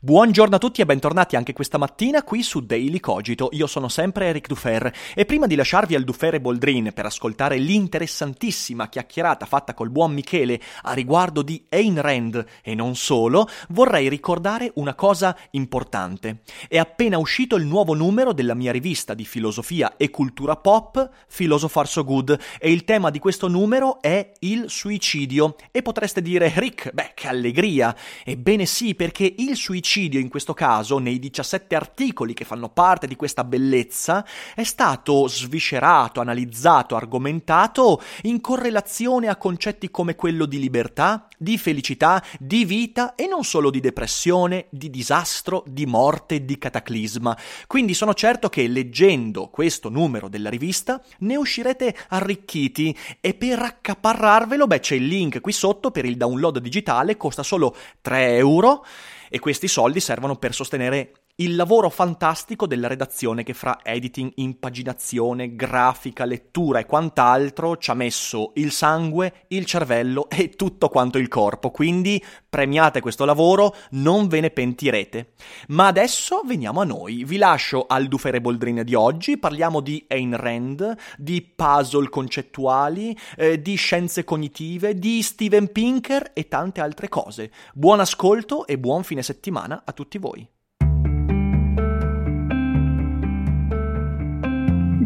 Buongiorno a tutti e bentornati anche questa mattina qui su Daily Cogito. Io sono sempre Eric Dufer e prima di lasciarvi al Dufer Boldrin per ascoltare l'interessantissima chiacchierata fatta col buon Michele a riguardo di Ayn Rand e non solo, vorrei ricordare una cosa importante. È appena uscito il nuovo numero della mia rivista di filosofia e cultura pop, Philosopher So Good, e il tema di questo numero è il suicidio. E potreste dire, Rick, beh, che allegria! Ebbene sì, perché il suicidio suicidio in questo caso, nei 17 articoli che fanno parte di questa bellezza, è stato sviscerato, analizzato, argomentato in correlazione a concetti come quello di libertà, di felicità, di vita e non solo di depressione, di disastro, di morte, di cataclisma. Quindi sono certo che leggendo questo numero della rivista ne uscirete arricchiti e per accaparrarvelo, beh, c'è il link qui sotto per il download digitale, costa solo 3 euro e questi soldi servono per sostenere il lavoro fantastico della redazione che fra editing, impaginazione, grafica, lettura e quant'altro ci ha messo il sangue, il cervello e tutto quanto il corpo. Quindi premiate questo lavoro, non ve ne pentirete. Ma adesso veniamo a noi. Vi lascio al Dufere Boldrin di oggi, parliamo di Ayn Rand, di puzzle concettuali, eh, di scienze cognitive, di Steven Pinker e tante altre cose. Buon ascolto e buon fine settimana a tutti voi.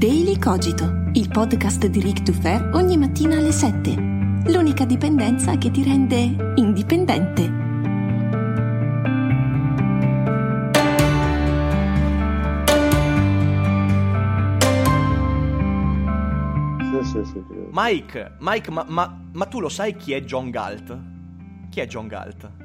Daily Cogito, il podcast di Rick Dufer ogni mattina alle 7. L'unica dipendenza che ti rende indipendente. Sì, sì, sì. Mike, Mike ma, ma, ma tu lo sai chi è John Galt? Chi è John Galt?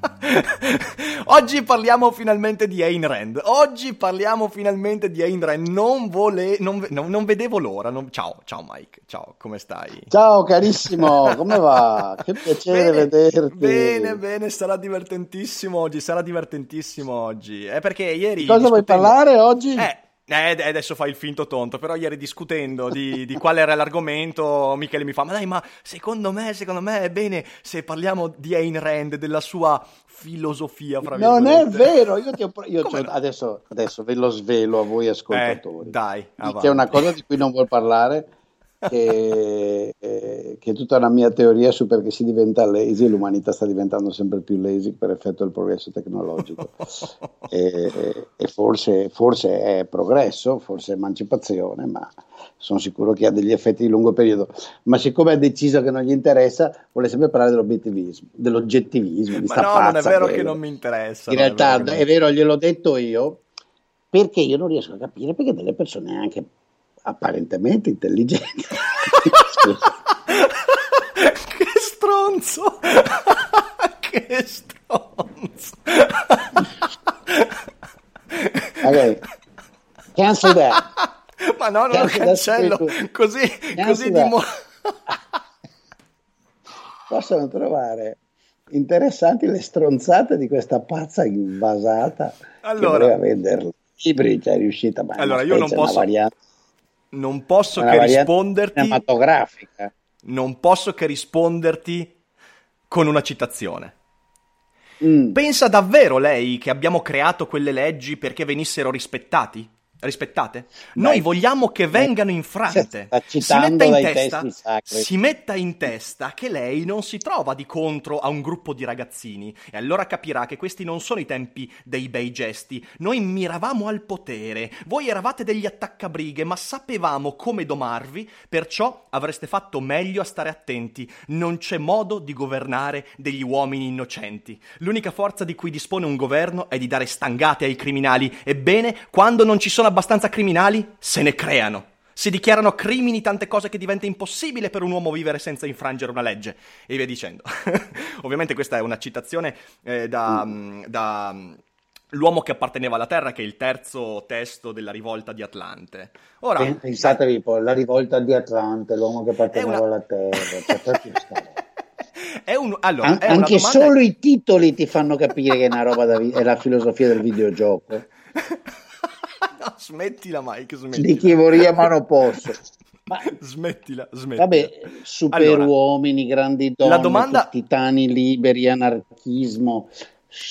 Oggi parliamo finalmente di Ayn Rand. Oggi parliamo finalmente di Ayn Rand. Non, vole... non, non, non vedevo l'ora. Ciao, ciao Mike. Ciao, come stai? Ciao carissimo, come va? Che piacere bene, vederti. Bene, bene, sarà divertentissimo oggi. Sarà divertentissimo oggi. È perché ieri. Di cosa discutendo... vuoi parlare oggi? Eh. Eh, adesso fai il finto tonto, però ieri discutendo di, di quale era l'argomento, Michele mi fa, ma dai, ma secondo me, secondo me è bene se parliamo di Ayn Rand, della sua filosofia, fra Non è vero, io, ti ho, io no? adesso, adesso, ve lo svelo a voi ascoltatori. Eh, dai, avanti. C'è una cosa di cui non vuol parlare, che, che, è tutta una mia teoria su perché si diventa lazy, l'umanità sta diventando sempre più lazy per effetto del progresso tecnologico e, e forse, forse, è progresso, forse è emancipazione, ma sono sicuro che ha degli effetti di lungo periodo. Ma siccome ha deciso che non gli interessa, vuole sempre parlare dell'obiettivismo, dell'oggettivismo. Di ma no, non è vero che, che non mi interessa. In realtà è vero, è vero, gliel'ho detto io, perché io non riesco a capire perché delle persone anche apparentemente intelligenti. che stronzo! che stronzo! ok, cancel that. Ma no, non lo cancello, così, così dimo... Possono trovare interessanti le stronzate di questa pazza invasata allora, che voleva vendere libri, cioè è riuscita, ma allora, io non posso... variante non posso che risponderti cinematografica. Non posso che risponderti con una citazione. Mm. Pensa davvero lei che abbiamo creato quelle leggi perché venissero rispettati? Rispettate. Noi vogliamo che vengano infrante. Si metta, in testa, si metta in testa che lei non si trova di contro a un gruppo di ragazzini e allora capirà che questi non sono i tempi dei bei gesti. Noi miravamo al potere, voi eravate degli attaccabrighe, ma sapevamo come domarvi, perciò avreste fatto meglio a stare attenti. Non c'è modo di governare degli uomini innocenti. L'unica forza di cui dispone un governo è di dare stangate ai criminali. Ebbene, quando non ci sono abbastanza criminali, se ne creano. Si dichiarano crimini tante cose che diventa impossibile per un uomo vivere senza infrangere una legge, e via dicendo. Ovviamente questa è una citazione eh, da, mm. da mm, L'uomo che apparteneva alla Terra, che è il terzo testo della rivolta di Atlante. Ora, Pensatevi poi, la rivolta di Atlante, l'uomo che apparteneva una... alla Terra. È un, allora, An- è anche solo i titoli ti fanno capire che è una roba da vi- è la filosofia del videogioco. smettila Mike, smettila. Di chi vorrei ma non posso. Ma... Smettila, smettila. Vabbè, superuomini, allora, grandi donne, domanda... titani liberi, anarchismo.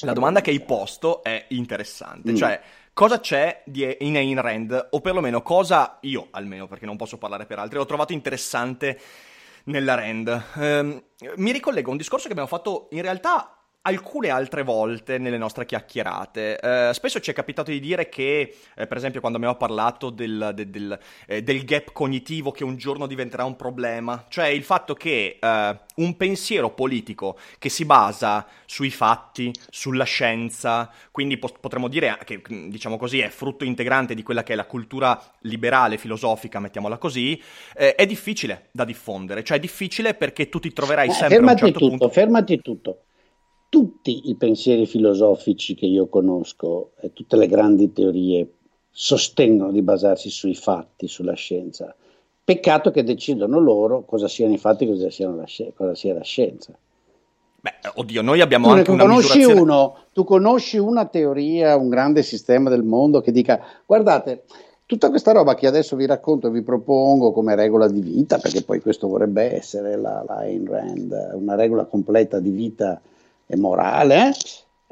La domanda che hai posto è interessante, mm. cioè cosa c'è in Ayn Rand, o perlomeno cosa io, almeno perché non posso parlare per altri, ho trovato interessante nella Rand. Um, mi ricollego a un discorso che abbiamo fatto in realtà alcune altre volte nelle nostre chiacchierate. Eh, spesso ci è capitato di dire che, eh, per esempio, quando abbiamo parlato del, del, del, eh, del, gap cognitivo che un giorno diventerà un problema, cioè il fatto che eh, un pensiero politico che si basa sui fatti, sulla scienza, quindi po- potremmo dire che, diciamo così, è frutto integrante di quella che è la cultura liberale, filosofica, mettiamola così, eh, è difficile da diffondere, cioè è difficile perché tu ti troverai eh, sempre fermati a un certo tutto, punto... Fermati tutto tutti i pensieri filosofici che io conosco e tutte le grandi teorie sostengono di basarsi sui fatti, sulla scienza. Peccato che decidono loro cosa siano i fatti e cosa, cosa, sia la scienza. Beh, oddio, noi abbiamo tu anche una conosci uno, tu conosci una teoria, un grande sistema del mondo che dica, guardate, tutta questa roba che adesso vi racconto e vi propongo come regola di vita, perché poi questo vorrebbe essere la, la Ayn Rand, una regola completa di vita e morale,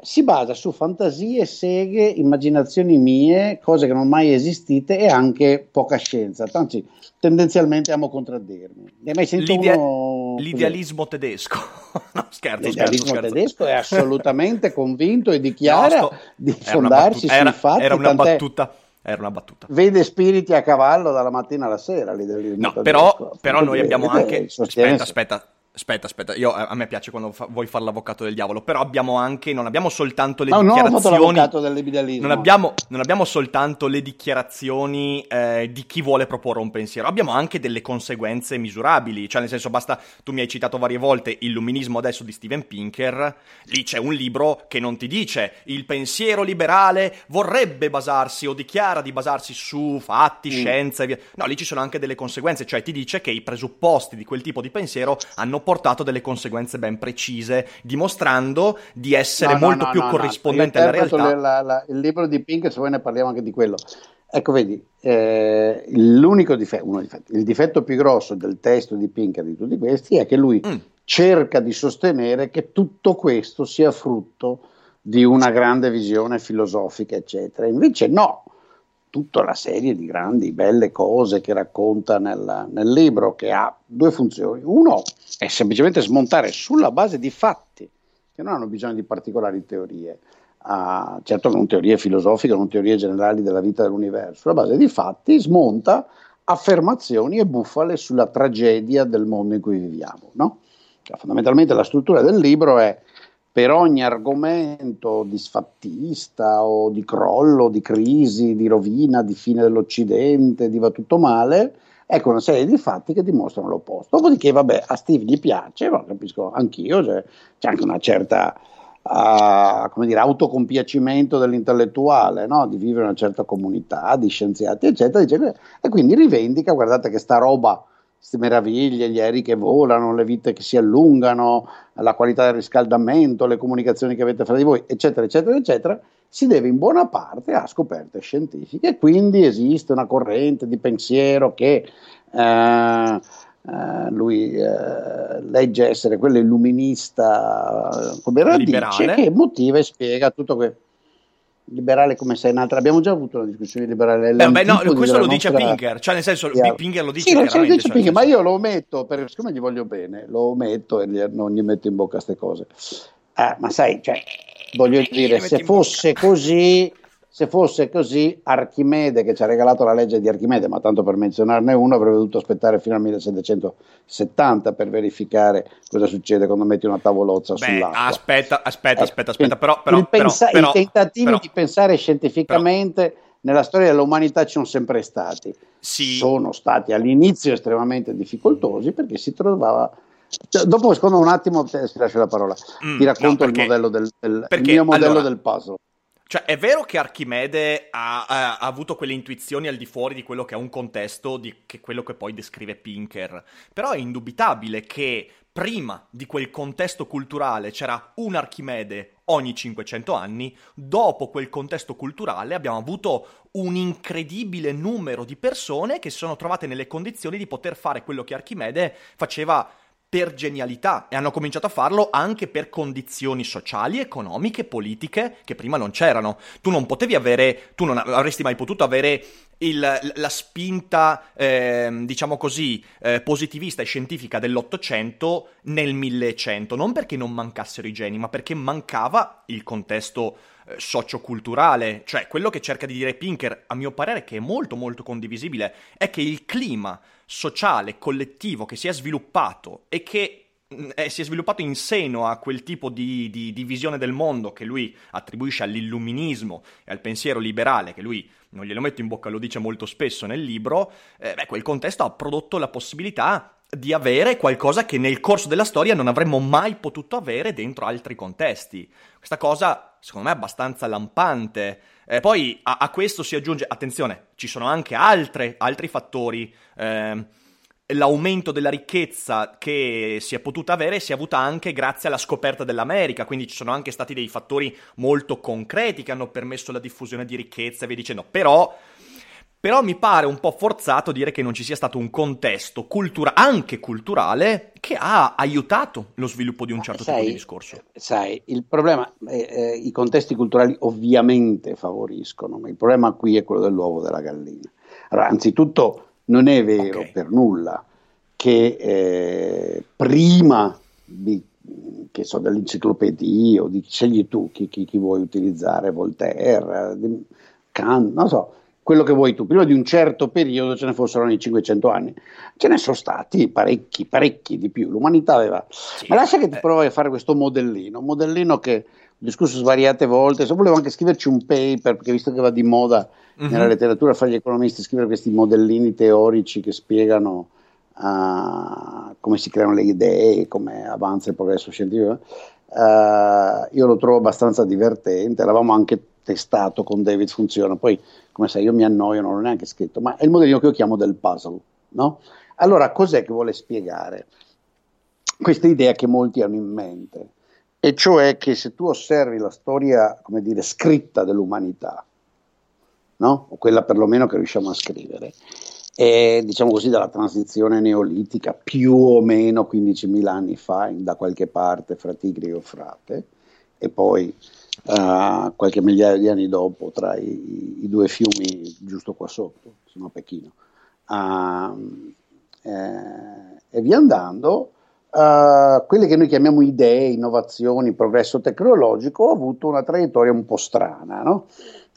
si basa su fantasie, seghe, immaginazioni mie, cose che non mai esistite e anche poca scienza. Anzi, tendenzialmente amo contraddirmi. Ne hai mai sentito L'idea- uno... L'idealismo tedesco. no, scherzo, L'idealismo scherzo, tedesco è assolutamente convinto e dichiara no, sto... di fondarsi battuta, sui fatti. Era una battuta. Era una battuta. Vede spiriti a cavallo dalla mattina alla sera. No, però, però noi abbiamo anche. Aspetta, aspetta, Aspetta, aspetta, io, a me piace quando fa, vuoi fare l'avvocato del diavolo, però abbiamo anche, non abbiamo soltanto le no, dichiarazioni... Non, abbiamo, non abbiamo soltanto le dichiarazioni eh, di chi vuole proporre un pensiero, abbiamo anche delle conseguenze misurabili, cioè nel senso basta, tu mi hai citato varie volte Illuminismo adesso di Steven Pinker, lì c'è un libro che non ti dice il pensiero liberale vorrebbe basarsi o dichiara di basarsi su fatti, mm. scienza e via... No, lì ci sono anche delle conseguenze, cioè ti dice che i presupposti di quel tipo di pensiero hanno portato delle conseguenze ben precise, dimostrando di essere no, molto no, più corrispondente alla realtà. La, la, il libro di Pink, se vuoi ne parliamo anche di quello. Ecco, vedi, eh, l'unico difetto, difetto, il difetto più grosso del testo di Pink di tutti questi è che lui mm. cerca di sostenere che tutto questo sia frutto di una grande visione filosofica, eccetera. Invece no, tutta una serie di grandi, belle cose che racconta nel, nel libro, che ha due funzioni. Uno è semplicemente smontare sulla base di fatti, che non hanno bisogno di particolari teorie, uh, certo non teorie filosofiche, non teorie generali della vita dell'universo, sulla base di fatti smonta affermazioni e bufale sulla tragedia del mondo in cui viviamo. No? Cioè, fondamentalmente la struttura del libro è per ogni argomento disfattista o di crollo, di crisi, di rovina, di fine dell'Occidente, di va tutto male, ecco una serie di fatti che dimostrano l'opposto. Dopodiché, vabbè, a Steve gli piace, ma capisco anch'io, cioè, c'è anche una certa uh, come dire, autocompiacimento dell'intellettuale, no? di vivere una certa comunità di scienziati, eccetera, eccetera, e quindi rivendica, guardate che sta roba queste meraviglie, gli aerei che volano, le vite che si allungano, la qualità del riscaldamento, le comunicazioni che avete fra di voi, eccetera, eccetera, eccetera, si deve in buona parte a scoperte scientifiche quindi esiste una corrente di pensiero che eh, eh, lui eh, legge essere quello illuminista come radice che motiva e spiega tutto questo liberale come sei un'altra. Abbiamo già avuto una discussione liberale. Beh, beh, no, questo lo dice nostra... Pinker, cioè nel senso yeah. Pinker lo dice sì. Lo dice cioè, Pinker, ma io lo ometto, perché siccome gli voglio bene, lo ometto e non gli metto in bocca queste cose. Eh, ma sai, cioè, voglio dire, se fosse così se fosse così, Archimede, che ci ha regalato la legge di Archimede, ma tanto per menzionarne uno, avrebbe dovuto aspettare fino al 1770 per verificare cosa succede quando metti una tavolozza Beh, sull'acqua. Aspetta, aspetta, aspetta, aspetta, però, però, il, pensa- però, il tentativo però, di pensare scientificamente nella storia dell'umanità ci sono sempre stati. Sì. Sono stati all'inizio estremamente difficoltosi perché si trovava. Cioè, dopo, secondo un attimo, ti lascio la parola. Mm, ti racconto no, perché, il modello del, del perché, il mio modello allora, del puzzle. Cioè, è vero che Archimede ha, ha, ha, avuto quelle intuizioni al di fuori di quello che è un contesto, di che quello che poi descrive Pinker, però è indubitabile che prima di quel contesto culturale c'era un Archimede ogni 500 anni, dopo quel contesto culturale abbiamo avuto un incredibile numero di persone che si sono trovate nelle condizioni di poter fare quello che Archimede faceva per genialità e hanno cominciato a farlo anche per condizioni sociali, economiche, politiche che prima non c'erano. Tu non potevi avere, tu non avresti mai potuto avere il, la spinta, eh, diciamo così, eh, positivista e scientifica dell'Ottocento nel 1100, non perché non mancassero i geni, ma perché mancava il contesto eh, socioculturale, cioè quello che cerca di dire Pinker, a mio parere, che è molto molto condivisibile, è che il clima sociale, collettivo che si è sviluppato e che mm, eh, si è sviluppato in seno a quel tipo di, di, di, visione del mondo che lui attribuisce all'illuminismo e al pensiero liberale, che lui non glielo metto in bocca, lo dice molto spesso nel libro, eh, beh, quel contesto ha prodotto la possibilità di avere qualcosa che nel corso della storia non avremmo mai potuto avere dentro altri contesti. Questa cosa, secondo me, abbastanza lampante. Eh, poi a, a, questo si aggiunge, attenzione, ci sono anche altre, altri fattori. Eh, l'aumento della ricchezza che si è potuta avere si è avuta anche grazie alla scoperta dell'America, quindi ci sono anche stati dei fattori molto concreti che hanno permesso la diffusione di ricchezza e via dicendo. Però però mi pare un po' forzato dire che non ci sia stato un contesto cultura- anche culturale che ha aiutato lo sviluppo di un certo sai, tipo di discorso. Sai, il problema, eh, eh, i contesti culturali ovviamente favoriscono, ma il problema qui è quello dell'uovo della gallina. Allora, anzitutto non è vero okay. per nulla che eh, prima di, che so, dell'enciclopedia o di scegli tu chi, chi, chi vuoi utilizzare, Voltaire, Kant, non so, quello che vuoi tu, prima di un certo periodo ce ne fossero nei 500 anni, ce ne sono stati parecchi, parecchi di più, l'umanità aveva... Sì, Ma lascia che ti eh. provi a fare questo modellino, un modellino che ho discusso svariate volte, so, volevo anche scriverci un paper, perché visto che va di moda mm-hmm. nella letteratura fare gli economisti, scrivere questi modellini teorici che spiegano uh, come si creano le idee, come avanza il progresso scientifico, uh, io lo trovo abbastanza divertente, eravamo anche testato con David funziona, poi come sai io mi annoio, non l'ho neanche scritto, ma è il modellino che io chiamo del puzzle, no? Allora, cos'è che vuole spiegare? Questa idea che molti hanno in mente, e cioè che se tu osservi la storia, come dire, scritta dell'umanità, no? o quella perlomeno che riusciamo a scrivere, e diciamo così dalla transizione neolitica più o meno 15.000 anni fa, da qualche parte fra Tigri e Eufrate, e poi uh, qualche migliaio di anni dopo tra i, i, due fiumi giusto qua sotto, sono a Pechino, uh, eh, e via andando, uh, quelle che noi chiamiamo idee, innovazioni, progresso tecnologico, ha avuto una traiettoria un po' strana, no?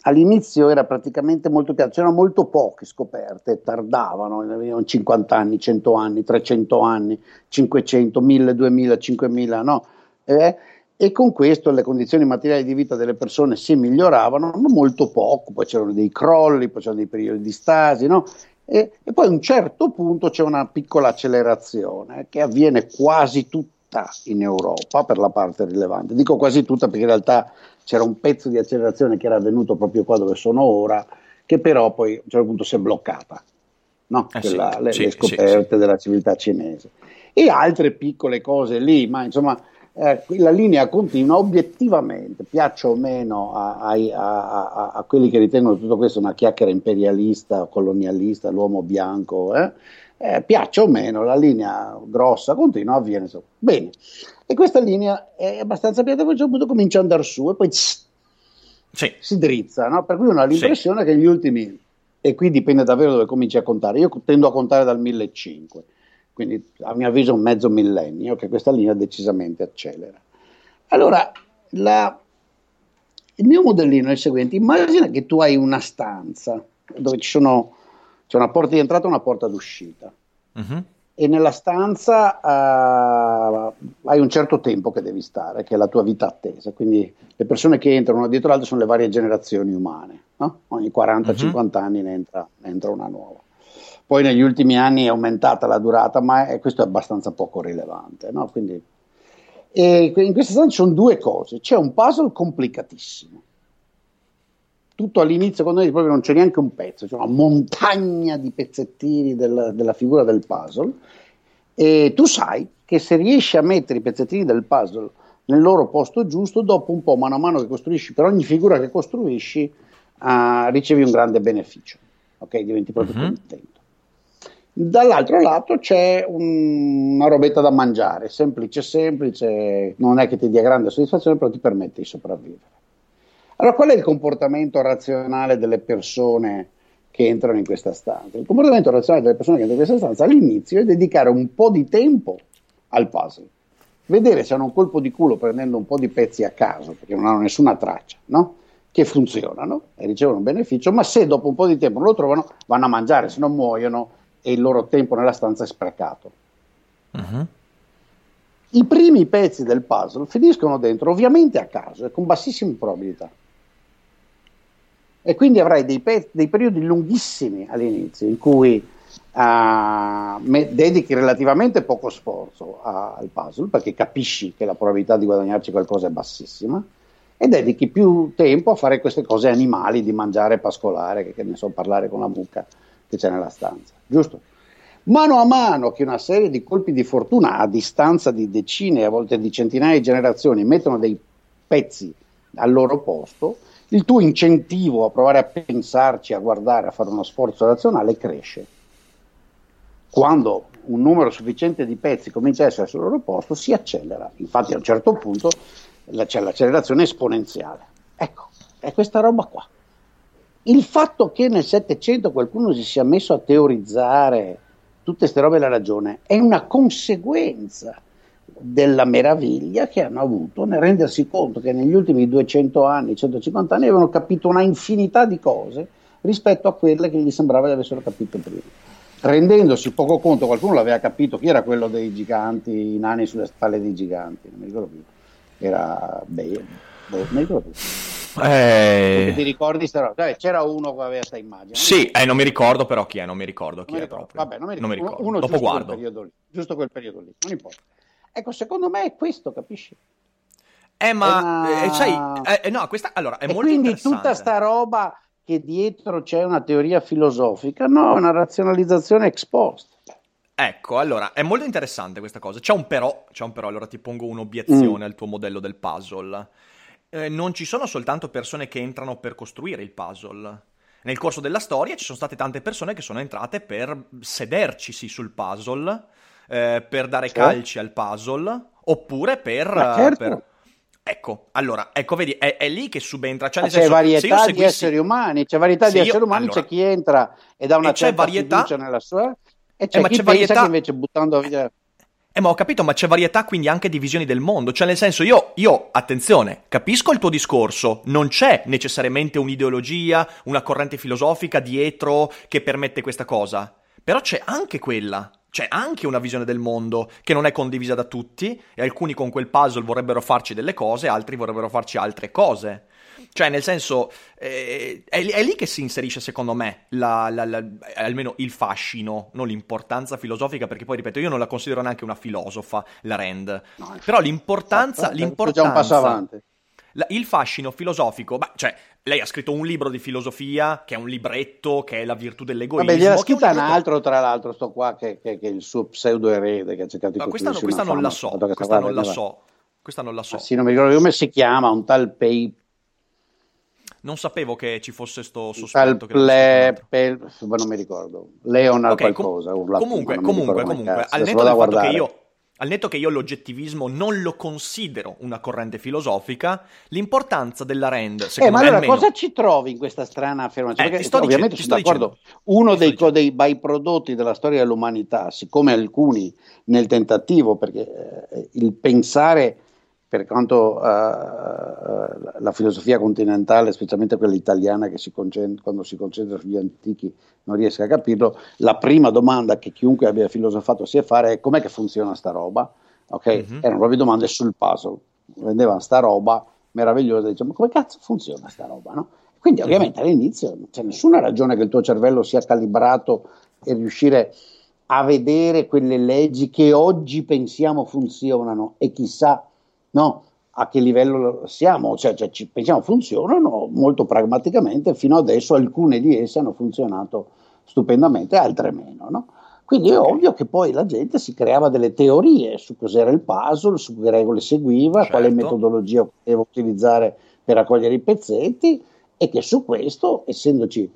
All'inizio era praticamente molto piano, c'erano molto poche scoperte, tardavano, ne venivano 50 anni, 100 anni, 300 anni, 500, 1000, 2000, 5000, no? Eh, e con questo le condizioni materiali di vita delle persone si miglioravano, ma molto poco, poi c'erano dei crolli, poi c'erano dei periodi di stasi, no? e, e, poi a un certo punto c'è una piccola accelerazione che avviene quasi tutta in Europa per la parte rilevante. Dico quasi tutta perché in realtà c'era un pezzo di accelerazione che era avvenuto proprio qua dove sono ora, che però poi a un certo punto si è bloccata, no? eh Quella, sì, le, sì, le, scoperte sì, della civiltà cinese. E altre piccole cose lì, ma insomma eh, la linea continua obiettivamente, piaccia o meno a, a, a, a, quelli che ritengono tutto questo una chiacchiera imperialista, colonialista, l'uomo bianco, eh, eh, piaccia o meno, la linea grossa continua avviene. Insomma. Bene, e questa linea è abbastanza piatta, poi a un certo punto comincia ad andare su e poi tss, sì. si drizza, no? per cui uno ha l'impressione sì. che gli ultimi, e qui dipende davvero dove cominci a contare, io tendo a contare dal 1500 quindi a mio avviso un mezzo millennio, che questa linea decisamente accelera. Allora, la, il mio modellino è il seguente, immagina che tu hai una stanza dove ci sono, c'è una porta di entrata e una porta d'uscita. Uh-huh. e nella stanza uh, hai un certo tempo che devi stare, che è la tua vita attesa. Quindi le persone che entrano una dietro l'altra sono le varie generazioni umane. No? Ogni 40-50 uh-huh. anni ne entra, ne entra, una nuova. Poi negli ultimi anni è aumentata la durata, ma è, questo è abbastanza poco rilevante. No? Quindi, in questa stanza ci sono due cose. C'è un puzzle complicatissimo tutto all'inizio quando vedi proprio non c'è neanche un pezzo, c'è una montagna di pezzettini del, della figura del puzzle e tu sai che se riesci a mettere i pezzettini del puzzle nel loro posto giusto, dopo un po', mano a mano che costruisci, per ogni figura che costruisci, uh, ricevi un grande beneficio, ok? Diventi proprio uh-huh. contento. Dall'altro lato c'è un, una robetta da mangiare, semplice, semplice, non è che ti dia grande soddisfazione, però ti permette di sopravvivere. Allora, qual è il comportamento razionale delle persone che entrano in questa stanza? Il comportamento razionale delle persone che entrano in questa stanza all'inizio è dedicare un po' di tempo al puzzle, vedere se hanno un colpo di culo prendendo un po' di pezzi a caso, perché non hanno nessuna traccia, no? che funzionano e ricevono un beneficio, ma se dopo un po' di tempo non lo trovano, vanno a mangiare, se no muoiono e il loro tempo nella stanza è sprecato. Uh-huh. I primi pezzi del puzzle finiscono dentro, ovviamente a caso e con bassissime probabilità e quindi avrai dei, pe- dei periodi lunghissimi all'inizio in cui uh, me- dedichi relativamente poco sforzo a- al puzzle perché capisci che la probabilità di guadagnarci qualcosa è bassissima e dedichi più tempo a fare queste cose animali di mangiare, pascolare, che, che ne so, parlare con la mucca che c'è nella stanza, giusto? Mano a mano che una serie di colpi di fortuna a distanza di decine, a volte di centinaia di generazioni, mettono dei pezzi al loro posto, il tuo incentivo a provare a pensarci, a guardare, a fare uno sforzo razionale cresce. Quando un numero sufficiente di pezzi comincia a essere sul loro posto, si accelera. Infatti a un certo punto c'è l'accelerazione esponenziale. Ecco, è questa roba qua. Il fatto che nel Settecento qualcuno si sia messo a teorizzare tutte queste robe della ragione è una conseguenza della meraviglia che hanno avuto nel rendersi conto che negli ultimi 200 anni, 150 anni avevano capito una infinità di cose rispetto a quelle che gli sembrava di avessero capito prima. Rendendosi poco conto, qualcuno l'aveva capito, chi era quello dei giganti, i nani sulle spalle dei giganti, non mi ricordo più, era Bale, boh, non mi ricordo più. Eh... Ti ricordi sta roba? C'era uno che aveva questa immagine. Sì, eh, non mi ricordo però chi è, non mi ricordo chi non è ricordo. proprio. Vabbè, non mi ricordo. Non mi ricordo. Uno, Dopo guardo. Quel lì, giusto quel periodo lì, non importa. Ecco, secondo me è questo, capisci? Eh, ma una... eh, sai, eh, eh, no, questa allora è e molto quindi tutta sta roba che dietro c'è una teoria filosofica, no, è una razionalizzazione ex post. Ecco, allora, è molto interessante questa cosa. C'è un però, c'è un però, allora ti pongo un'obiezione mm. al tuo modello del puzzle. Eh, non ci sono soltanto persone che entrano per costruire il puzzle. Nel corso della storia ci sono state tante persone che sono entrate per sedercisi sul puzzle eh, per dare cioè? calci al puzzle, oppure per... Certo. per... Ecco, allora, ecco, vedi, è, è lì che subentra. Cioè, c'è senso, varietà seguissi... di esseri umani, c'è varietà di esseri umani, allora... c'è chi entra e dà una e certa varietà... nella sua... E c'è eh, chi c'è varietà... che invece buttando via... Eh, ma ho capito, ma c'è varietà quindi anche di visioni del mondo. Cioè, nel senso, io, io, attenzione, capisco il tuo discorso. Non c'è necessariamente un'ideologia, una corrente filosofica dietro che permette questa cosa. Però c'è anche quella c'è anche una visione del mondo che non è condivisa da tutti e alcuni con quel puzzle vorrebbero farci delle cose, altri vorrebbero farci altre cose. Cioè, nel senso, eh, è, è, lì che si inserisce, secondo me, la, la, la, almeno il fascino, non l'importanza filosofica, perché poi, ripeto, io non la considero neanche una filosofa, la Rand. No, Però l'importanza... l'importanza già un passo avanti il fascino filosofico, beh, cioè, lei ha scritto un libro di filosofia, che è un libretto, che è la virtù dell'egoismo. Vabbè, gliela scritta un, un altro, tra l'altro, sto qua, che, che, che è il suo pseudo erede, che ha cercato di no, questa, questa non la so, questa non la so. Questa non la so. sì, non mi ricordo come si chiama, un tal Pei... Non sapevo che ci fosse sto sospetto. Tal ple... Pe... non mi ricordo. Leonard okay, qualcosa. Com- comunque, comunque, comunque, al netto del fatto che io al netto che io l'oggettivismo non lo considero una corrente filosofica, l'importanza della Rand, secondo eh, ma me allora almeno... cosa ci trovi in questa strana affermazione? Eh, Perché, sto ovviamente dic- sono d'accordo, uno dei, co- dei byprodotti della storia dell'umanità, siccome alcuni nel tentativo, perché eh, il pensare per quanto uh, la filosofia continentale, specialmente quella italiana, che si concentra, quando si concentra sugli antichi non riesca a capirlo, la prima domanda che chiunque abbia filosofato si è fare è com'è che funziona sta roba? Okay? Mm-hmm. Erano proprio domande sul puzzle. Vendevano sta roba meravigliosa, diciamo, come cazzo funziona sta roba? No? Quindi mhm. ovviamente all'inizio non c'è nessuna ragione che il tuo cervello sia calibrato e riuscire a vedere quelle leggi che oggi pensiamo funzionano e chissà no? a che livello siamo, cioè, cioè, ci pensiamo funzionano molto pragmaticamente, fino adesso alcune di esse hanno funzionato stupendamente, altre meno. No? Quindi è ovvio che poi la gente si creava delle teorie su cos'era il puzzle, su che regole seguiva, certo. quale metodologia poteva utilizzare per raccogliere i pezzetti e che su questo, essendoci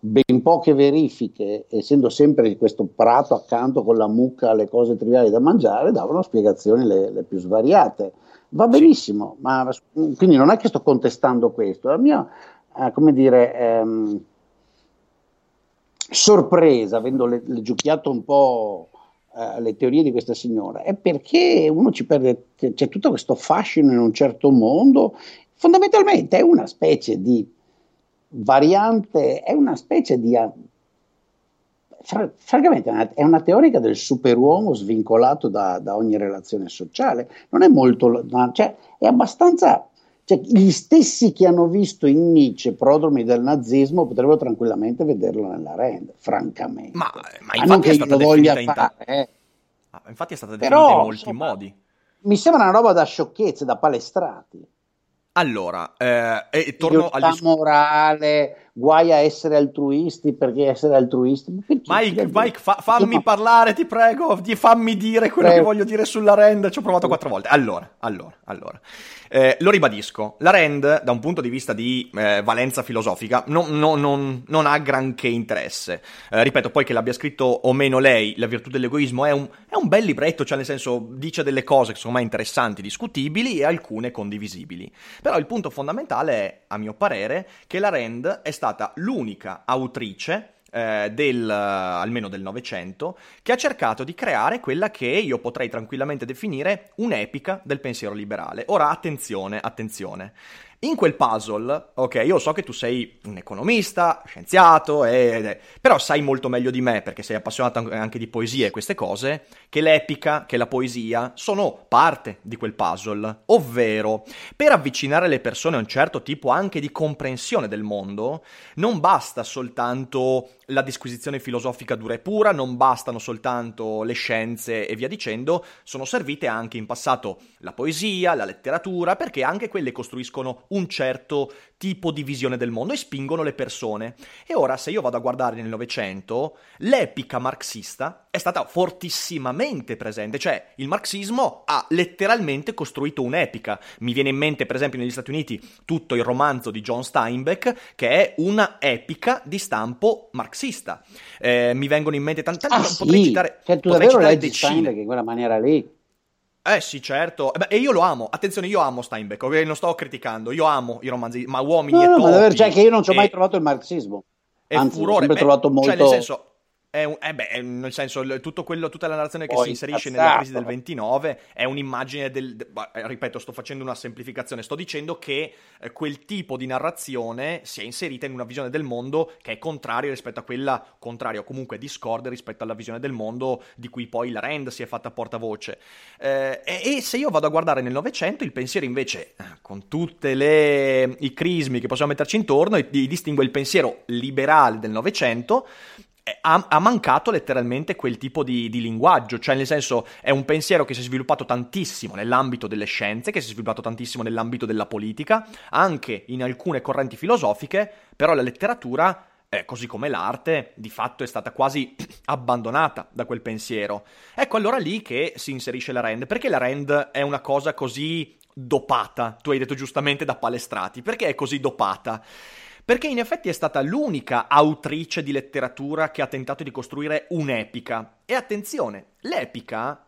ben poche verifiche, essendo sempre questo prato accanto con la mucca alle cose triviali da mangiare, davano spiegazioni le, le più svariate. Va benissimo, ma quindi non è che sto contestando questo, la mia, eh, come dire, ehm, sorpresa, avendo le, leggiucchiato un po' eh, le teorie di questa signora, è perché uno ci perde, c'è tutto questo fascino in un certo mondo, fondamentalmente è una specie di variante, è una specie di fra, francamente è una teorica del superuomo svincolato da, da ogni relazione sociale, non è molto, cioè, è abbastanza, cioè, gli stessi che hanno visto in Nietzsche prodromi del nazismo potrebbero tranquillamente vederlo nella Rend, francamente. Ma, ma infatti, è stata definita in ta- eh. ah, infatti è stata definita Però, in molti insomma, modi. Mi sembra una roba da sciocchezze, da palestrati. Allora, eh, e torno al discorso morale, guai a essere altruisti perché essere altruisti. Mike, Mike fa, fammi no. parlare, ti prego, fammi dire quello prego. che voglio dire sulla rend. Ci ho provato quattro volte. Allora, allora, allora. Eh, lo ribadisco, la Rand, da un punto di vista di eh, valenza filosofica, non, non, non, non ha granché interesse. Eh, ripeto, poi che l'abbia scritto o meno lei, La virtù dell'egoismo, è un, è un bel libretto, cioè nel senso dice delle cose che sono mai interessanti, discutibili e alcune condivisibili. Però il punto fondamentale è, a mio parere, che la Rand è stata l'unica autrice eh, del, almeno del Novecento, che ha cercato di creare quella che io potrei tranquillamente definire un'epica del pensiero liberale. Ora, attenzione, attenzione. In quel puzzle, ok, io so che tu sei un economista, scienziato, e, però sai molto meglio di me, perché sei appassionato anche di poesia e queste cose, che l'epica, che la poesia sono parte di quel puzzle. Ovvero, per avvicinare le persone a un certo tipo anche di comprensione del mondo, non basta soltanto la disquisizione filosofica dura e pura, non bastano soltanto le scienze e via dicendo, sono servite anche in passato la poesia, la letteratura, perché anche quelle costruiscono un certo tipo di visione del mondo e spingono le persone. E ora, se io vado a guardare nel Novecento, l'epica marxista è stata fortissimamente presente, cioè il marxismo ha letteralmente costruito un'epica. Mi viene in mente, per esempio, negli Stati Uniti tutto il romanzo di John Steinbeck, che è una epica di stampo marxista. Eh, mi vengono in mente tante, ah, potrei sì. citare, cioè, tu potrei citare leggi Steinbeck in quella maniera lì. Eh sì, certo. Eh beh, e io lo amo. Attenzione, io amo Steinbeck, ok? Non sto criticando. Io amo i romanzi, ma uomini no, e no, topi. Ma cioè che io non ci ho mai trovato il marxismo. Anzi, furore. ho sempre beh, trovato molto... Cioè, nel senso, è un, eh beh, nel senso, tutto quello, tutta la narrazione che Poi si inserisce nella crisi del 29 è un'immagine del. Eh, ripeto, sto facendo una semplificazione. Sto dicendo che eh, quel tipo di narrazione si è inserita in una visione del mondo che è contraria rispetto a quella contraria, o comunque discorde rispetto alla visione del mondo di cui poi la Rand si è fatta portavoce. Eh, e, e, se io vado a guardare nel Novecento, il pensiero invece, eh, con tutti i crismi che possiamo metterci intorno, distingue il pensiero liberale del Novecento ha, ha, mancato letteralmente quel tipo di, di, linguaggio, cioè nel senso è un pensiero che si è sviluppato tantissimo nell'ambito delle scienze, che si è sviluppato tantissimo nell'ambito della politica, anche in alcune correnti filosofiche, però la letteratura, eh, così come l'arte, di fatto è stata quasi abbandonata da quel pensiero. Ecco allora lì che si inserisce la Rand, perché la Rand è una cosa così dopata, tu hai detto giustamente da palestrati, perché è così dopata? Perché in effetti è stata l'unica autrice di letteratura che ha tentato di costruire un'epica. E attenzione, l'epica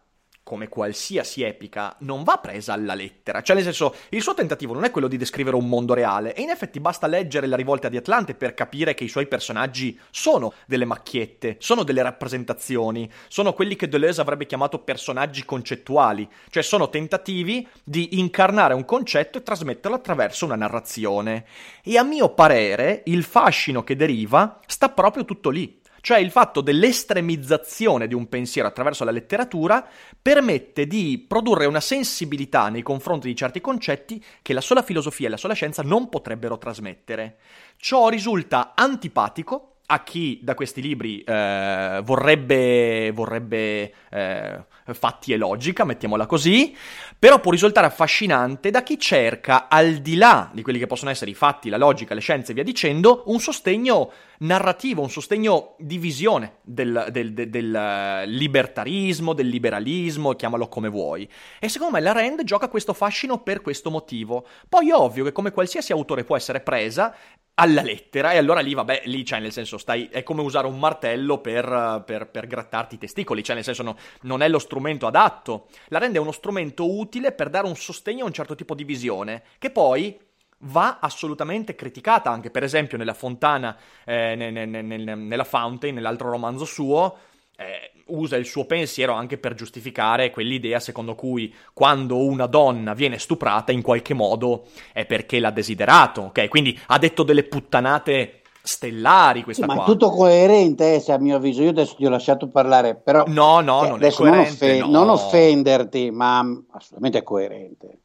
come qualsiasi epica, non va presa alla lettera. Cioè, nel senso, il suo tentativo non è quello di descrivere un mondo reale, e in effetti basta leggere La rivolta di Atlante per capire che i suoi personaggi sono delle macchiette, sono delle rappresentazioni, sono quelli che Deleuze avrebbe chiamato personaggi concettuali, cioè sono tentativi di incarnare un concetto e trasmetterlo attraverso una narrazione. E a mio parere, il fascino che deriva sta proprio tutto lì. Cioè il fatto dell'estremizzazione di un pensiero attraverso la letteratura permette di produrre una sensibilità nei confronti di certi concetti che la sola filosofia e la sola scienza non potrebbero trasmettere. Ciò risulta antipatico a chi da questi libri eh, vorrebbe, vorrebbe eh, fatti e logica, mettiamola così, però può risultare affascinante da chi cerca, al di là di quelli che possono essere i fatti, la logica, le scienze e via dicendo, un sostegno narrativo, un sostegno di visione del, del, del, del eh, libertarismo, del liberalismo, chiamalo come vuoi. E secondo me la Rand gioca questo fascino per questo motivo. Poi è ovvio che come qualsiasi autore può essere presa, alla lettera e allora lì vabbè lì cioè nel senso stai è come usare un martello per, per, per grattarti i testicoli cioè nel senso no, non è lo strumento adatto la rende uno strumento utile per dare un sostegno a un certo tipo di visione che poi va assolutamente criticata anche per esempio nella Fontana eh, ne, ne, ne, nella Fountain nell'altro romanzo suo eh, usa il suo pensiero anche per giustificare quell'idea secondo cui quando una donna viene stuprata in qualche modo è perché l'ha desiderato, ok? Quindi ha detto delle puttanate stellari questa sì, qua. Ma è tutto coerente, eh, se a mio avviso. Io adesso ti ho lasciato parlare, però... No, no, eh, non è coerente. Non, offe- no. non offenderti, ma assolutamente è coerente.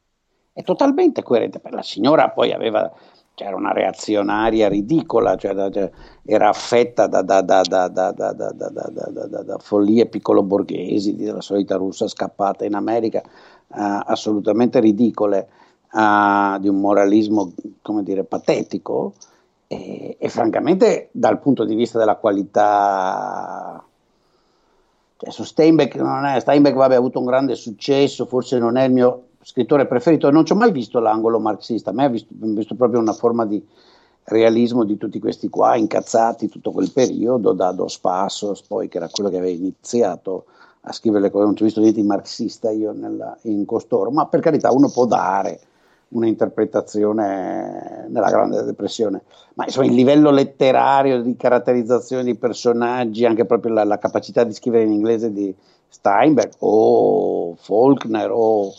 È totalmente coerente. La signora poi aveva c'era una reazionaria ridicola, cioè, cioè, era affetta da, follie piccolo borghesi, della solita russa scappata in America, uh, assolutamente ridicole, uh, di un moralismo, come dire, patetico, e, e, francamente dal punto di vista della qualità... Cioè, su Steinbeck, non è, Steinbeck vabbè, ha avuto un grande successo, forse non è il mio scrittore preferito, non ci ho mai visto l'angolo marxista, a me ha visto, visto, proprio una forma di realismo di tutti questi qua, incazzati tutto quel periodo, da Dos Passos, poi che era quello che aveva iniziato a scrivere le cose, non ci ho visto niente di marxista io nella, in costoro, ma per carità uno può dare un'interpretazione nella Grande Depressione, ma insomma il livello letterario di caratterizzazione di personaggi, anche proprio la, la capacità di scrivere in inglese di Steinberg o Faulkner o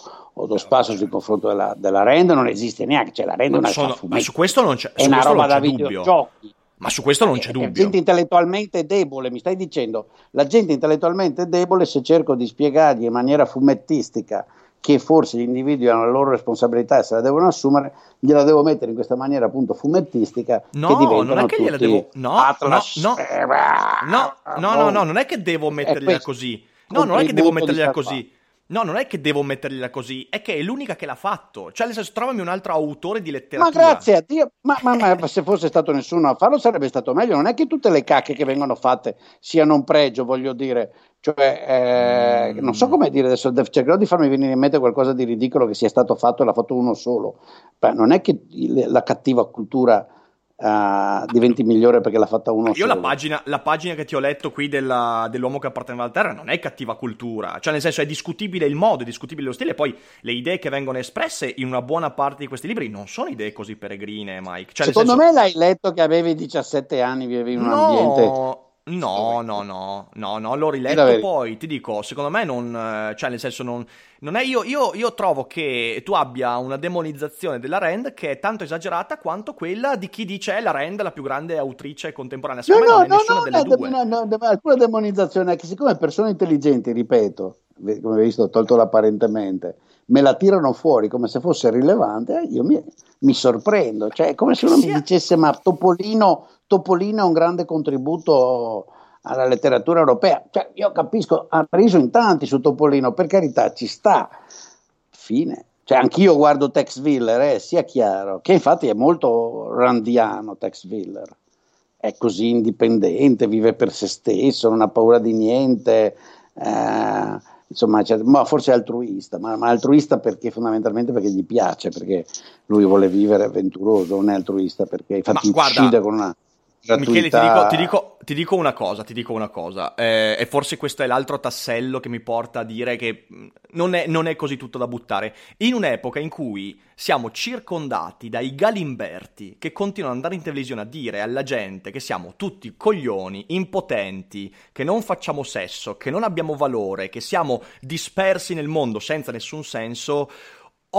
lo spazio sul confronto della, della Rend non esiste neanche, cioè la Rend è una sono, ma su questo non c'è, è una roba da videogiochi. Ma su questo non c'è è, dubbio. È gente intellettualmente debole, mi stai dicendo, la gente intellettualmente debole se cerco di spiegargli in maniera fumettistica che forse gli individui hanno la loro responsabilità e se la devono assumere, gliela devo mettere in questa maniera appunto fumettistica no, non è che gliela devo no, Atlas, no, eh, no, no, no, no, non è che devo mettergliela così. No, non è che devo mettergliela così. No, non è che devo mettergliela così, è che è l'unica che l'ha fatto. Cioè, nel senso, trovami un altro autore di letteratura. Ma grazie a Dio, ma, ma, ma se fosse stato nessuno a farlo sarebbe stato meglio. Non è che tutte le cacche che vengono fatte siano un pregio, voglio dire. Cioè, eh, mm. non so come dire adesso, cercherò di farmi venire in mente qualcosa di ridicolo che sia stato fatto e l'ha fatto uno solo. Beh, non è che la cattiva cultura uh, diventi migliore perché l'ha fatta uno Io la pagina, la pagina che ti ho letto qui della, dell'uomo che apparteneva alla terra non è cattiva cultura, cioè nel senso è discutibile il modo, è discutibile lo stile, poi le idee che vengono espresse in una buona parte di questi libri non sono idee così peregrine, Mike. Cioè, Secondo senso... me l'hai letto che avevi 17 anni, vivevi in un no, ambiente... No, no, no, no, no, l'ho riletto poi, ti dico, secondo me non, cioè nel senso non, non è io, io, io, trovo che tu abbia una demonizzazione della Rand che è tanto esagerata quanto quella di chi dice è la Rand la più grande autrice contemporanea, secondo no, me no, non è no, nessuna no, delle no, due. No, no, alcuna demonizzazione è che siccome persone intelligenti, ripeto, come hai visto ho tolto l'apparentemente, me la tirano fuori come se fosse rilevante, io mi, mi sorprendo, cioè è come se uno sì. mi dicesse ma Topolino, Topolino è un grande contributo alla letteratura europea. Cioè, io capisco, ha riso in tanti su Topolino, per carità, ci sta. Fine. Cioè, anch'io guardo Tex Willer, eh, sia chiaro, che infatti è molto randiano Tex Willer. È così indipendente, vive per se stesso, non ha paura di niente. Eh, insomma, cioè, ma forse è altruista, ma, ma, altruista perché fondamentalmente perché gli piace, perché lui vuole vivere avventuroso, non è altruista perché infatti ma, uccide guarda, con una Michele, ti dico, ti, dico, ti dico, una cosa, ti dico una cosa, eh, e forse questo è l'altro tassello che mi porta a dire che mm, non è, non è, così tutto da buttare. In un'epoca in cui siamo circondati dai galimberti che continuano ad andare in televisione a dire alla gente che siamo tutti coglioni, impotenti, che non facciamo sesso, che non abbiamo valore, che siamo dispersi nel mondo senza nessun senso,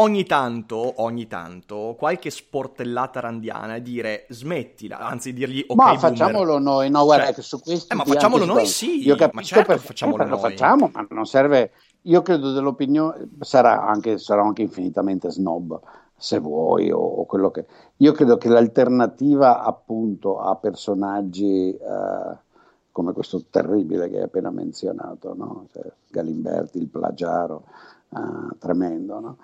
ogni tanto, ogni tanto, qualche sportellata randiana e dire smettila, anzi dirgli ok Ma facciamolo noi, no guarda Cioè, che su questo eh, ma facciamolo noi sì, io capisco ma certo per- che facciamolo lo noi. facciamo, ma non serve, io credo dell'opinione, sarà anche, sarò anche infinitamente snob se vuoi o, o quello che... Io credo che l'alternativa appunto a personaggi eh, come questo terribile che hai appena menzionato, no? Cioè, Galimberti, il plagiaro, eh, tremendo, no?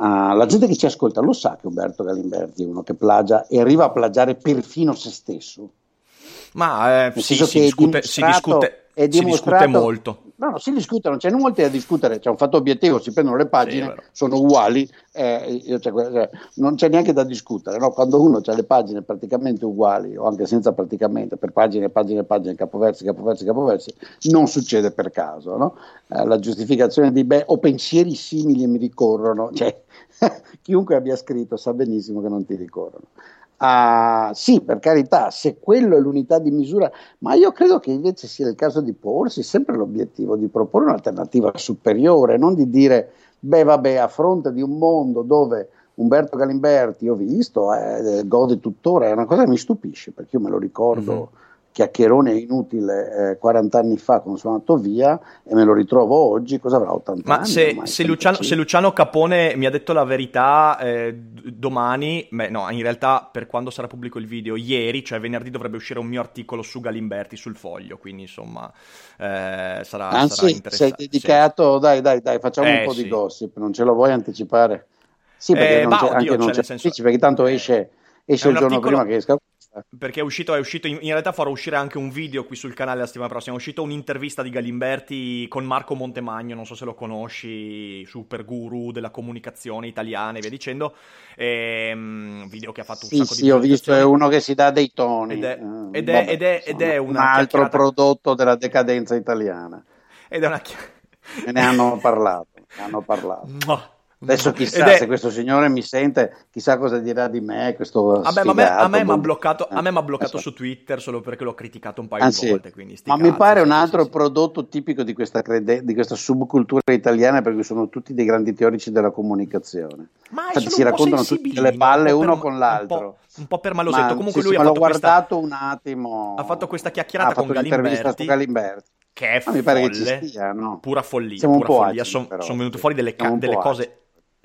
Ah, la gente che ci ascolta lo sa che Umberto Galimberti è uno che plagia e arriva a plagiare perfino se stesso. Ma eh, sì, si discute, si discute, si discute molto. No, no, si discute, non c'è nulla da discutere, c'è un fatto obiettivo, si prendono le Sì, pagine, vero. sono uguali, eh, io- cioè, cioè, non c'è neanche da discutere, no? quando uno ha le pagine praticamente uguali, o anche senza praticamente, per pagine, pagine, pagine, capoversi, capoversi, capoversi, non succede per caso. no? Eh, la giustificazione di beh, o pensieri simili mi ricorrono, cioè, chiunque abbia scritto sa benissimo che non ti ricorrono. Ah, sì, per carità, se quello è l'unità di misura, ma io credo che invece sia il caso di porsi sempre l'obiettivo di proporre un'alternativa superiore, non di dire, beh, vabbè, a fronte di un mondo dove Umberto Galimberti, ho visto, eh, gode tuttora, è una cosa che mi stupisce, perché io me lo ricordo Mhm. Chiacchierone inutile eh, 40 anni fa sono andato via e me lo ritrovo oggi, cosa avrà 80 Ma anni? se, ormai, se Luciano, 35. se Luciano Capone mi ha detto la verità eh, domani, beh no, in realtà per quando sarà pubblico il video, ieri, cioè venerdì dovrebbe uscire un mio articolo su Galimberti sul foglio, quindi insomma eh, sarà, sarà Anzi, sei interessante. dedicato, dai, dai, dai, facciamo Eh, un po' sì. di gossip, non ce lo vuoi anticipare? Sì, perché Eh, non ma c'è, oddio, anche cioè, non c'è senso- perché tanto eh, esce, esce il giorno articolo- prima che esca. Perché è uscito, è uscito in, in realtà farò uscire anche un video qui sul canale la settimana prossima. È uscito un'intervista di Galimberti con Marco Montemagno, non so se lo conosci, super guru della comunicazione italiana e via dicendo. Ehm, video che ha fatto un Sì, sacco di sì, ho visto, è uno che si dà dei toni. Ed è- eh, ed è- vabbè, ed è- ed è un altro chiacchierata- prodotto della decadenza italiana. Ed è una ne hanno parlato, ne hanno parlato. Adesso Ed chissà è- se questo signore mi sente, chissà cosa dirà di me questo Vabbè, ma a me, mi ha boh. bloccato, a me m'ha bloccato Eh, su Twitter solo perché l'ho criticato un paio Ah, di volte. Ma mi cazzi, pare un altro sì. prodotto tipico di questa, crede- di questa subcultura italiana perché sono tutti dei grandi teorici della comunicazione. Ma Infatti sono si un raccontano tutte le palle un uno per- con l'altro. Un po', un po' per malosetto. Ma Comunque sì, lui ha ma fatto, l'ho questa, guardato un attimo. ha fatto questa chiacchierata fatto con Galimberti, Galimberti. che è mi pare che folle, stia, no? pura follia, un pura follia. Sono però, venute fuori delle, ca- un cose...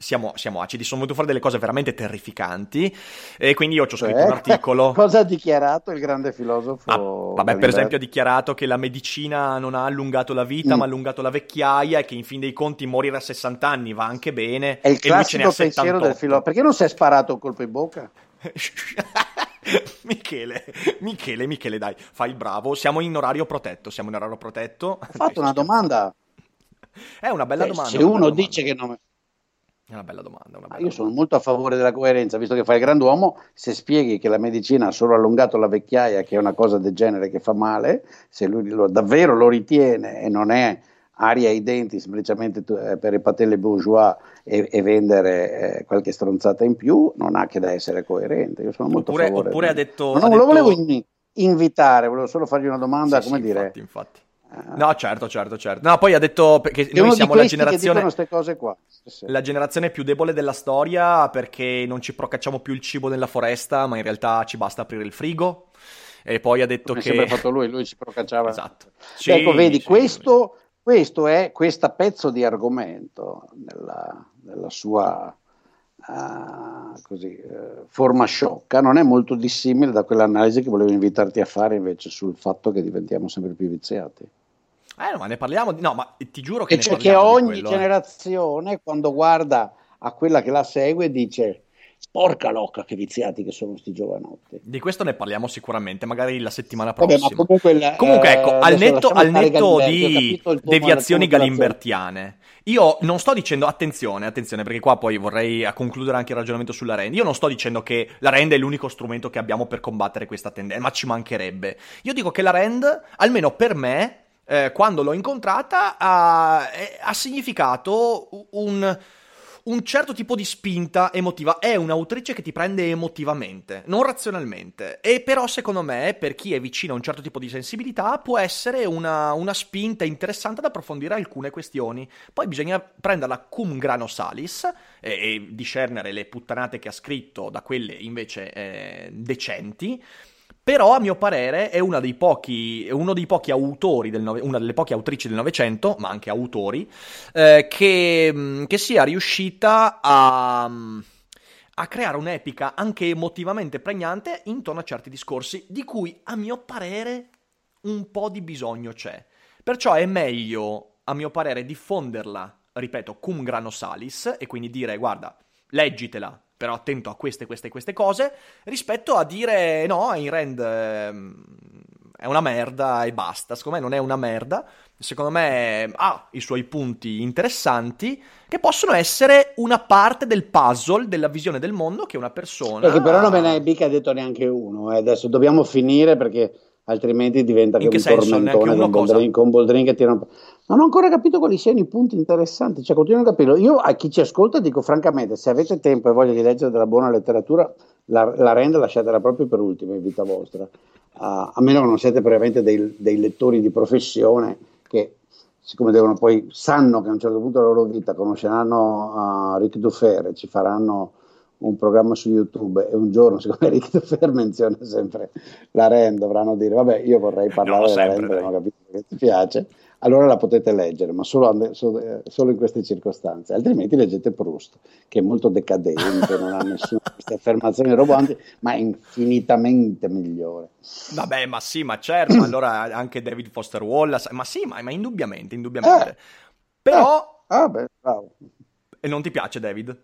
Siamo, siamo acidi, sono venute fuori delle cose veramente terrificanti e quindi io ci ho scritto Cioè, un articolo Cosa ha dichiarato il grande filosofo? Ah, vabbè, per Galimberti? esempio ha dichiarato che la medicina non ha allungato la vita, Mm. ma ha allungato la vecchiaia e che in fin dei conti morire a 60 anni va anche bene. È il lui ce ne ha classico pensiero 78. del filosofo. Perché non si è sparato un colpo in bocca? Michele, Michele, Michele, dai, fai il bravo. Siamo in orario protetto, siamo in orario protetto. Ho fatto una domanda. È una bella Cioè, domanda. se uno bella dice domanda. che non... È una bella domanda, una Ma bella io sono domanda. molto a favore della coerenza, visto che fai il grand'uomo, se spieghi che la medicina ha solo allungato la vecchiaia, che è una cosa del genere che fa male, se lui lo- davvero lo ritiene e non è aria ai denti semplicemente eh, per i patelle bourgeois e, e vendere eh, qualche stronzata in più, non ha che da essere coerente. Io sono molto Oppure- a favore. oppure ha detto- ha non lo detto- volevo in- invitare, volevo solo fargli una domanda, Sì, come sì, dire... Infatti, infatti. Eh, No, certo, certo, certo. No, poi ha detto uno noi siamo la che generazione qua. Sì, sì. la generazione più debole della storia perché non ci procacciamo più il cibo nella foresta, ma in realtà ci basta aprire il frigo. E poi ha detto Come che sempre fatto lui, lui ci procacciava. Esatto. Sì, ecco, vedi, sì, questo, questo è questo pezzo di argomento nella, nella sua ah, così, eh, forma sciocca, non è molto dissimile da quell'analisi che volevo invitarti a fare invece sul fatto che diventiamo sempre più viziati. Eh, no, ma ne parliamo di... No, ma ti giuro che E cioè che ogni quello, eh. generazione, quando guarda a quella che la segue, dice Porca locca, che viziati che sono sti giovanotti. Di questo ne parliamo sicuramente, magari la settimana prossima. Vabbè, comunque, la, comunque, ecco, eh, al netto, al netto di deviazioni galimbertiane, io non sto dicendo, attenzione, attenzione, perché qua poi vorrei concludere anche il ragionamento sulla rend. Io non sto dicendo che la rend è l'unico strumento che abbiamo per combattere questa tendenza, ma ci mancherebbe. Io dico che la rend, almeno per me, eh, quando l'ho incontrata, ha, ha significato un un certo tipo di spinta emotiva. È un'autrice che ti prende emotivamente, non razionalmente. E però, secondo me, per chi è vicino a un certo tipo di sensibilità, può essere una, una spinta interessante ad approfondire alcune questioni. Poi bisogna prenderla cum grano salis e, e discernere le puttanate che ha scritto da quelle invece eh, decenti. Però, a mio parere, è una dei pochi, uno dei pochi autori, del nove, una delle poche autrici del Novecento, ma anche autori, eh, che, mm, che, sia riuscita a, mm, a creare un'epica anche emotivamente pregnante intorno a certi discorsi, di cui, a mio parere, un po' di bisogno c'è. Perciò è meglio, a mio parere, diffonderla, ripeto, cum grano salis, e quindi dire, guarda, leggitela, però attento a queste, queste, queste cose, rispetto a dire no, Ayn Rand ehm, è una merda e basta. Secondo me non è una merda, secondo me ha i suoi punti interessanti che possono essere una parte del puzzle della visione del mondo che una persona... Perché però non me ne hai mica detto neanche uno, eh. adesso dobbiamo finire perché altrimenti diventa che, che un senso? tormentone con Boldrin, con Boldrin che tirano... Non ho ancora capito quali siano i punti interessanti, cioè continuo a capirlo. Io a chi ci ascolta dico francamente, se avete tempo e voglia di leggere della buona letteratura, la, la renda lasciatela proprio per ultima in vita vostra, uh, a meno che non siete veramente dei, dei, lettori di professione che siccome devono poi sanno che a un certo punto della loro vita conosceranno uh, Rick Dufer e ci faranno un programma su YouTube e un giorno, siccome Rick Dufer menziona sempre la REN, dovranno dire vabbè io vorrei parlare no, della REN, non ho capito che ti piace allora la potete leggere, ma solo, solo, in queste circostanze, altrimenti leggete Proust, che è molto decadente, non ha nessuna queste affermazioni roboanti, ma è infinitamente migliore. Vabbè, ma sì, ma certo, allora anche David Foster Wallace, ma sì, ma, ma indubbiamente, indubbiamente. Eh, Però... Eh, ah, beh, bravo. E non ti piace David?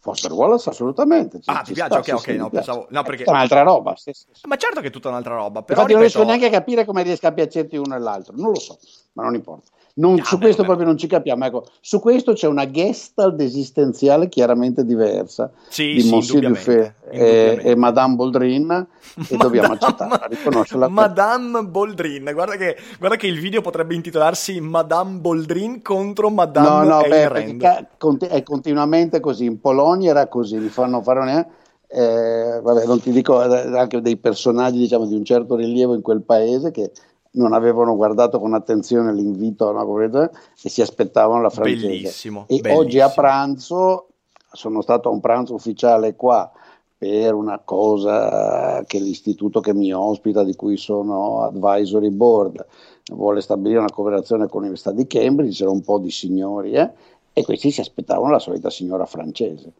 Foster Wallace assolutamente. Ci, ah, ci ti piace? Sta, ok, sì, ok, no, pensavo... No, perché... È un'altra roba. Sì, sì, ma certo che è tutta un'altra roba. Però, Infatti ripeto... non riesco neanche a capire come riesca a piacerti uno e l'altro. Non lo so, ma non importa. Non, ah, su beh, questo beh. proprio non ci capiamo. Ecco, su questo c'è una gestalt esistenziale chiaramente diversa sì, di sì, Monsieur Dufay e, e, Madame Boldrin e dobbiamo accettarla, riconoscerla. Madame Boldrin, guarda che, guarda che, il video potrebbe intitolarsi Madame Boldrin contro Madame No, no, beh, è continuamente così. In Polonia era così, mi fanno fare un... Eh, vabbè, non ti dico eh, anche dei personaggi diciamo, di un certo rilievo in quel paese che non avevano guardato con attenzione l'invito no, e si aspettavano la francese. Bellissimo, e bellissimo. oggi a pranzo sono stato a un pranzo ufficiale qua per una cosa che l'istituto che mi ospita, di cui sono advisory board, vuole stabilire una cooperazione con l'Università di Cambridge, c'era un po' di signori eh, e questi si aspettavano la solita signora francese.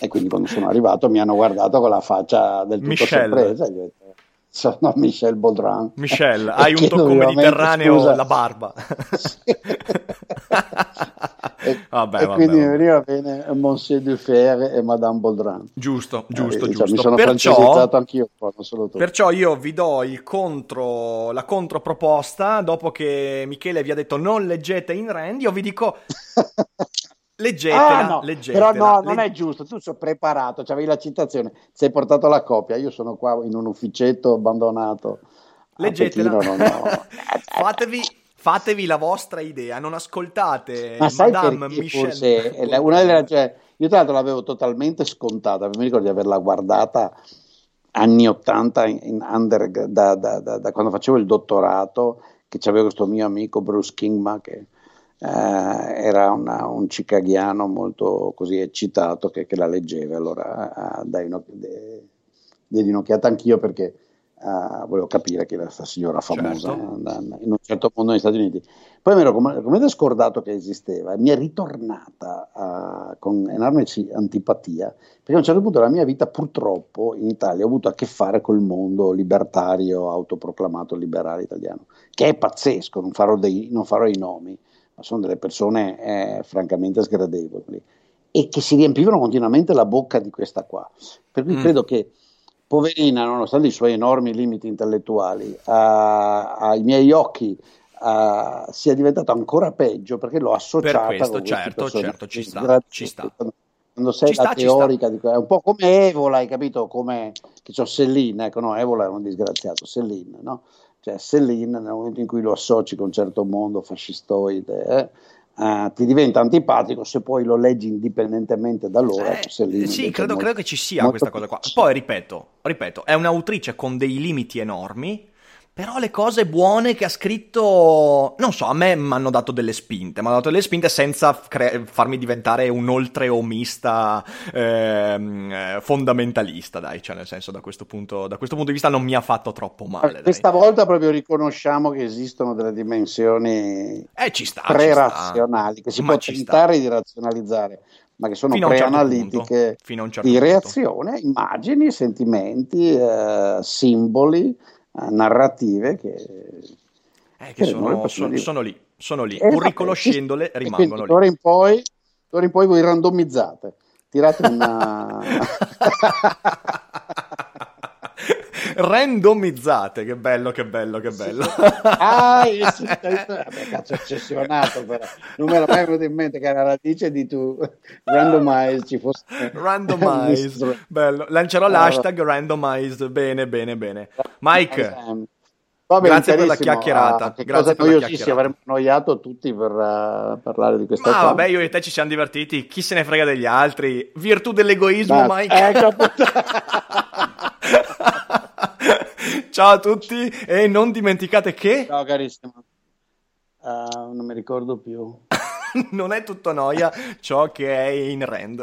E quindi quando sono arrivato mi hanno guardato con la faccia del tutto Michelle. sorpresa. Io ho detto, sono Michel Baudran. Michel, hai un tocco mediterraneo scusa. la barba. e, vabbè, e vabbè, quindi vabbè. veniva bene Monsieur Dufer e Madame Baudran. Giusto, giusto, eh, giusto. mi sono perciò, anch'io, tu. Perciò io vi do contro, la controproposta, dopo che Michele vi ha detto non leggete in Rand, io vi dico Leggetela, ah, no. leggetela. Però no, non è giusto, tu sei preparato, avevi la citazione, sei portato la copia, io sono qua in un ufficetto abbandonato. Leggetela. Pechino, no, no. fatevi, fatevi la vostra idea, non ascoltate Ma Madame Michelle. una delle, cioè, io tra l'altro l'avevo totalmente scontata, mi ricordo di averla guardata anni 80 in, under, da, da, da, da, quando facevo il dottorato, che c'avevo questo mio amico Bruce Kingma che era una, un cicaghiano molto così eccitato che, che la leggeva, allora uh, dai, no, de, diedi un'occhiata anch'io perché uh, volevo capire chi era questa signora famosa certo. in, in un certo mondo negli Stati Uniti. Poi mi ero completamente scordato che esisteva e mi è ritornata uh, con enorme antipatia perché a un certo punto della mia vita purtroppo in Italia ho avuto a che fare col mondo libertario autoproclamato liberale italiano, che è pazzesco, non farò, dei, non farò i nomi ma sono delle persone eh, francamente sgradevoli. e che si riempivano continuamente la bocca di questa qua. Per cui mm. credo che poverina, nonostante i suoi enormi limiti intellettuali, a, ai miei occhi a, sia diventato ancora peggio perché l'ho associata per questo, certo, certo, ci sta, ci sta. Quando sei ci la sta, teorica di è un po' come Evola, hai capito? Come che c'ho Céline, ecco, no, Evola è un disgraziato, Céline, no? Cioè Céline nel momento in cui lo associ con un certo mondo fascistoide, eh, Uh, ti diventa antipatico se poi lo leggi indipendentemente da loro. Eh, sì, credo, credo, che ci sia questa cosa qua. Poi ripeto, ripeto, è un'autrice con dei limiti enormi però le cose buone che ha scritto, non so, a me mi hanno dato delle spinte, mi hanno dato delle spinte senza cre- farmi diventare un oltreomista ehm, fondamentalista, dai, cioè nel senso da questo, punto, da questo punto di vista non mi ha fatto troppo male. Dai. Questa volta proprio riconosciamo che esistono delle dimensioni eh, ci sta, pre-razionali, che si Ma può tentare sta. di razionalizzare ma che sono preanalitiche certo certo di reazione, immagini, sentimenti, eh, simboli eh, narrative che, eh, che sono, sono, sono, lì, sono lì, esatto, pur riconoscendole rimangono lì. D'ora in poi, d'ora in poi voi randomizzate, tirate una... randomizzate, che bello, che bello, che bello. Sì. ah, sì, vabbè, cazzo, ossessionato, però. Non me l'ho mai venuto in mente che era la radice di tu randomize ci fosse... randomize, bello. Lancerò allora. l'hashtag randomize, bene, bene, bene. Mike... Bene, Grazie per la chiacchierata. Ah, Grazie per la chiacchierata. avremmo annoiato tutti per uh, parlare di questa cosa. Ma vabbè, io e te ci siamo divertiti. Chi se ne frega degli altri? Virtù dell'egoismo, Mike. Ecco, Ciao a tutti e non dimenticate che... Ciao carissimo. Uh, non mi ricordo più. non è tutto noia ciò che è in rand.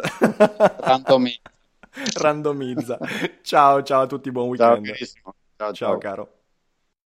Randomizza. Randomizza. Ciao, ciao a tutti, buon weekend. Ciao, ciao, ciao caro.